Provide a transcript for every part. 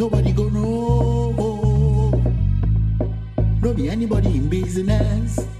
Nobody gonna know. No be anybody in business.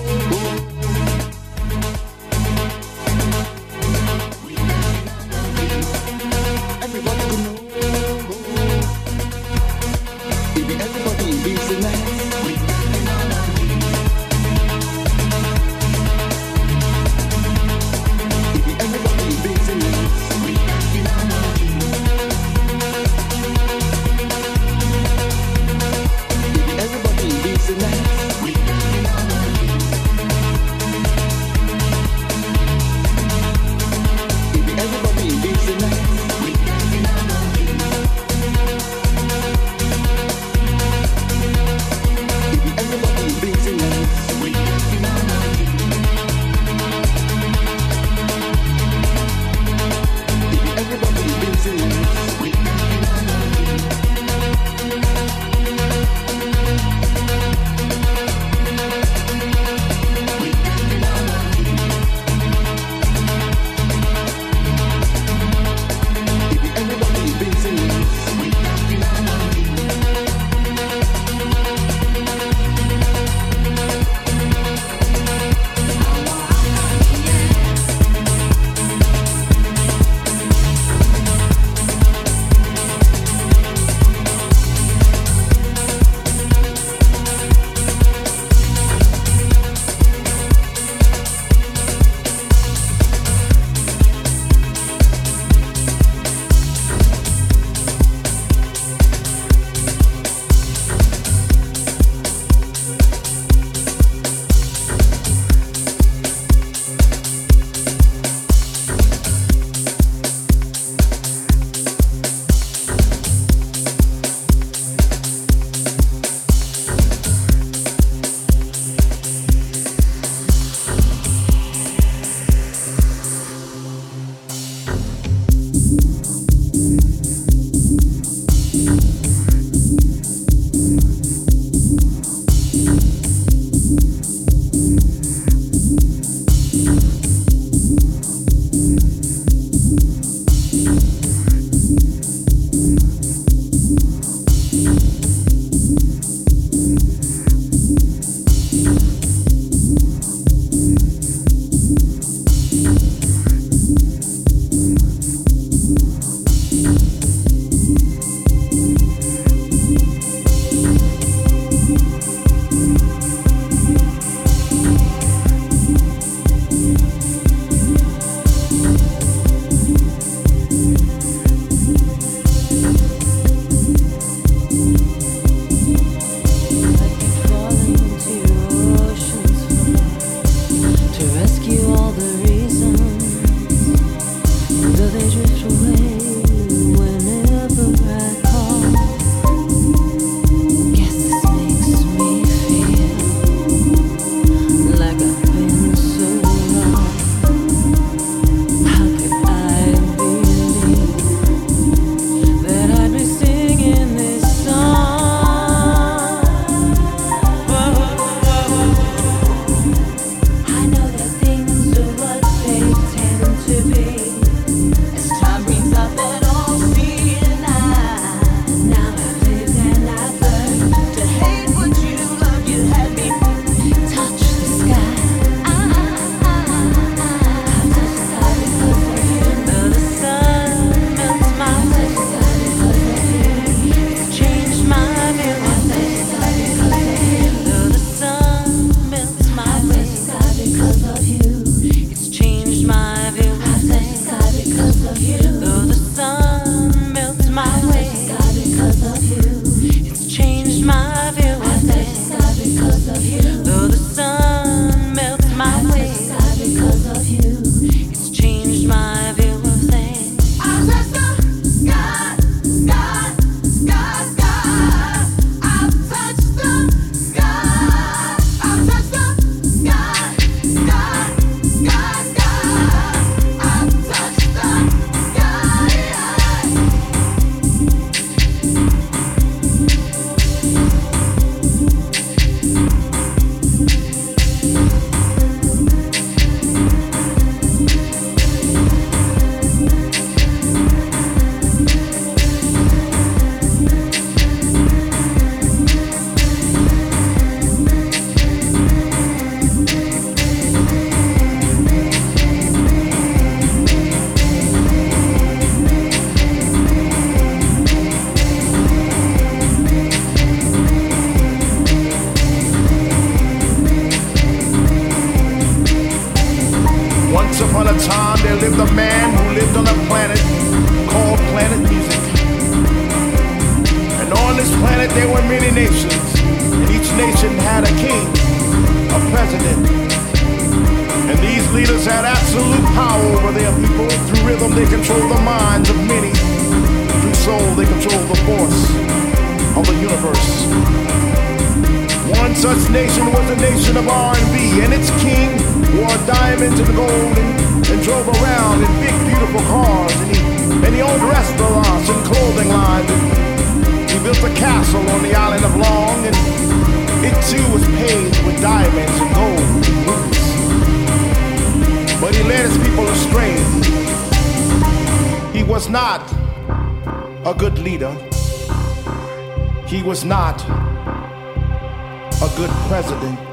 is the man. Not a good president.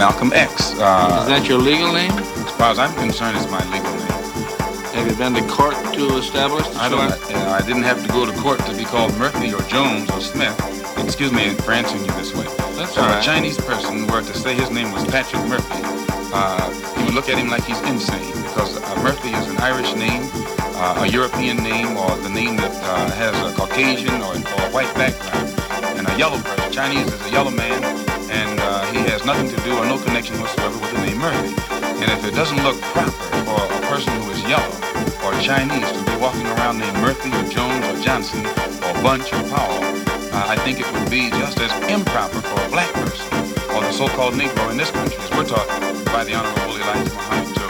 Malcolm X. Uh, Is that your legal name? As far as I'm concerned, it's my legal name. Have you been to court to establish the I don't. Uh, I didn't have to go to court to be called Murphy or Jones or Smith. Excuse me for answering you this way. That's if right. a Chinese person were to say his name was Patrick Murphy, uh, he would look at him like he's insane because uh, Murphy is an Irish name, uh, a European name, or the name that uh, has a Caucasian or, or, a white background. And a yellow person, Chinese is a yellow man, nothing to do or no connection whatsoever with the name Murphy. And if it doesn't look proper for a person who is yellow or Chinese to be walking around named Murphy or Jones or Johnson or Bunch or Powell, uh, I think it would be just as improper for a black person or the so-called Negro in this country as we're taught by the Honorable Elijah Muhammad to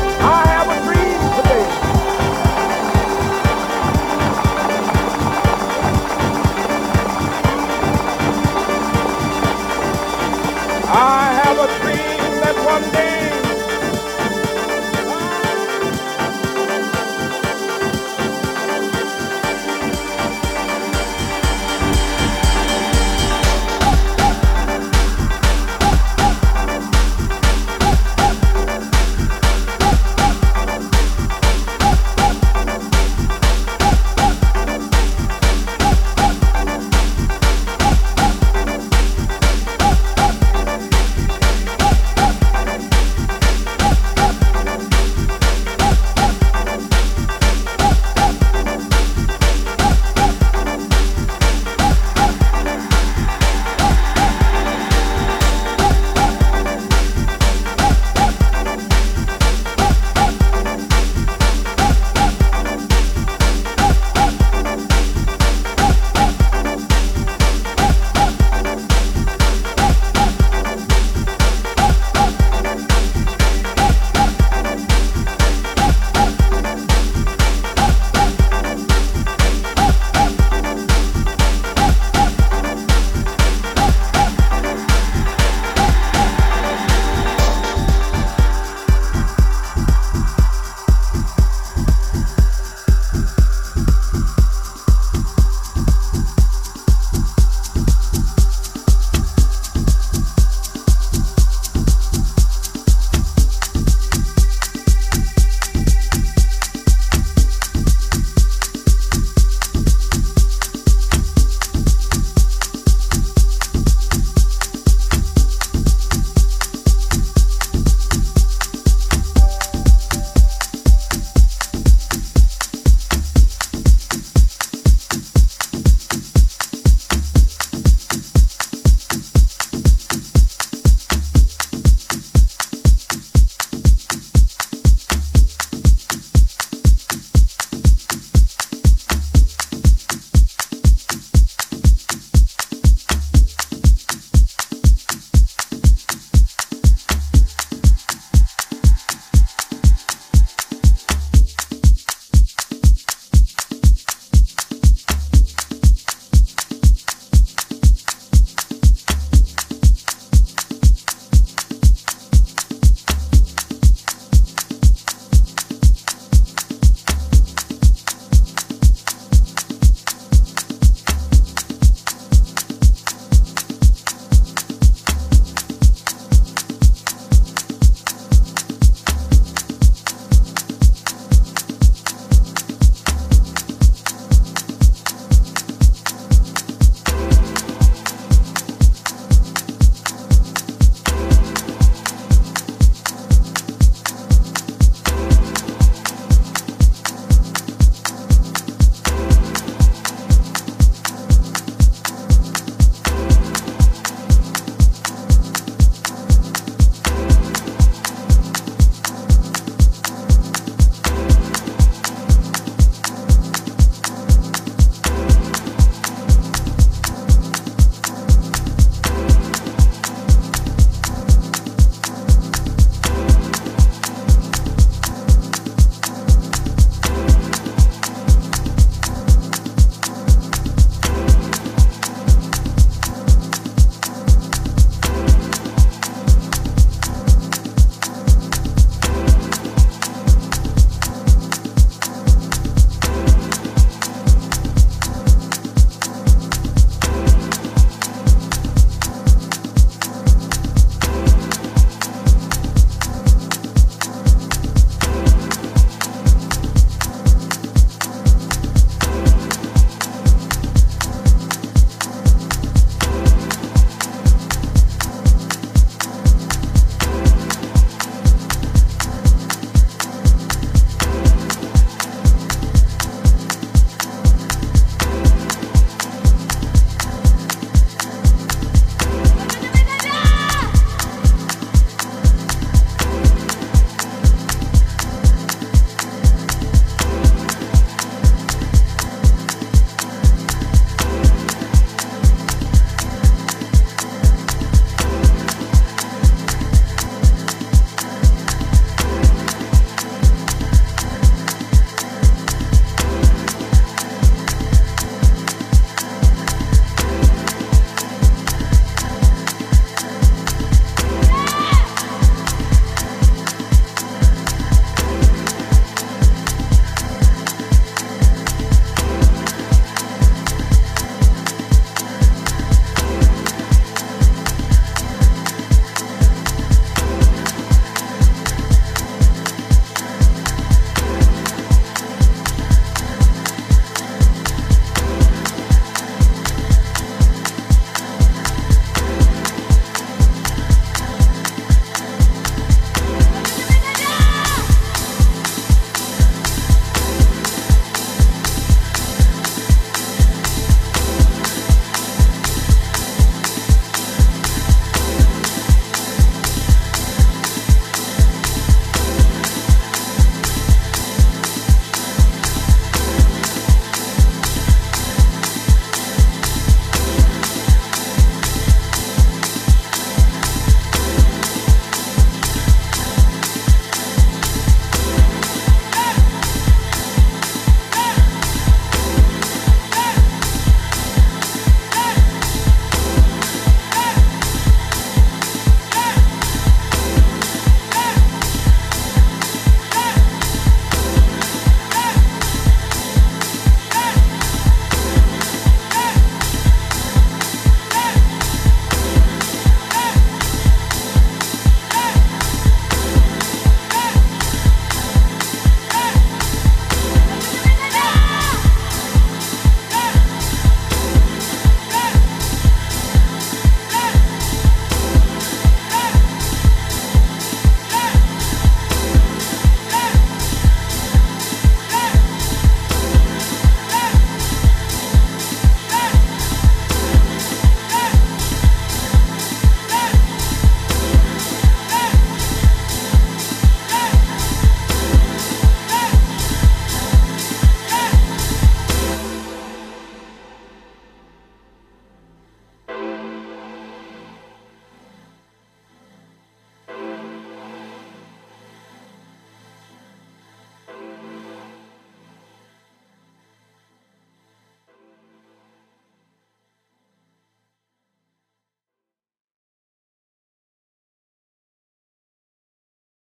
someday.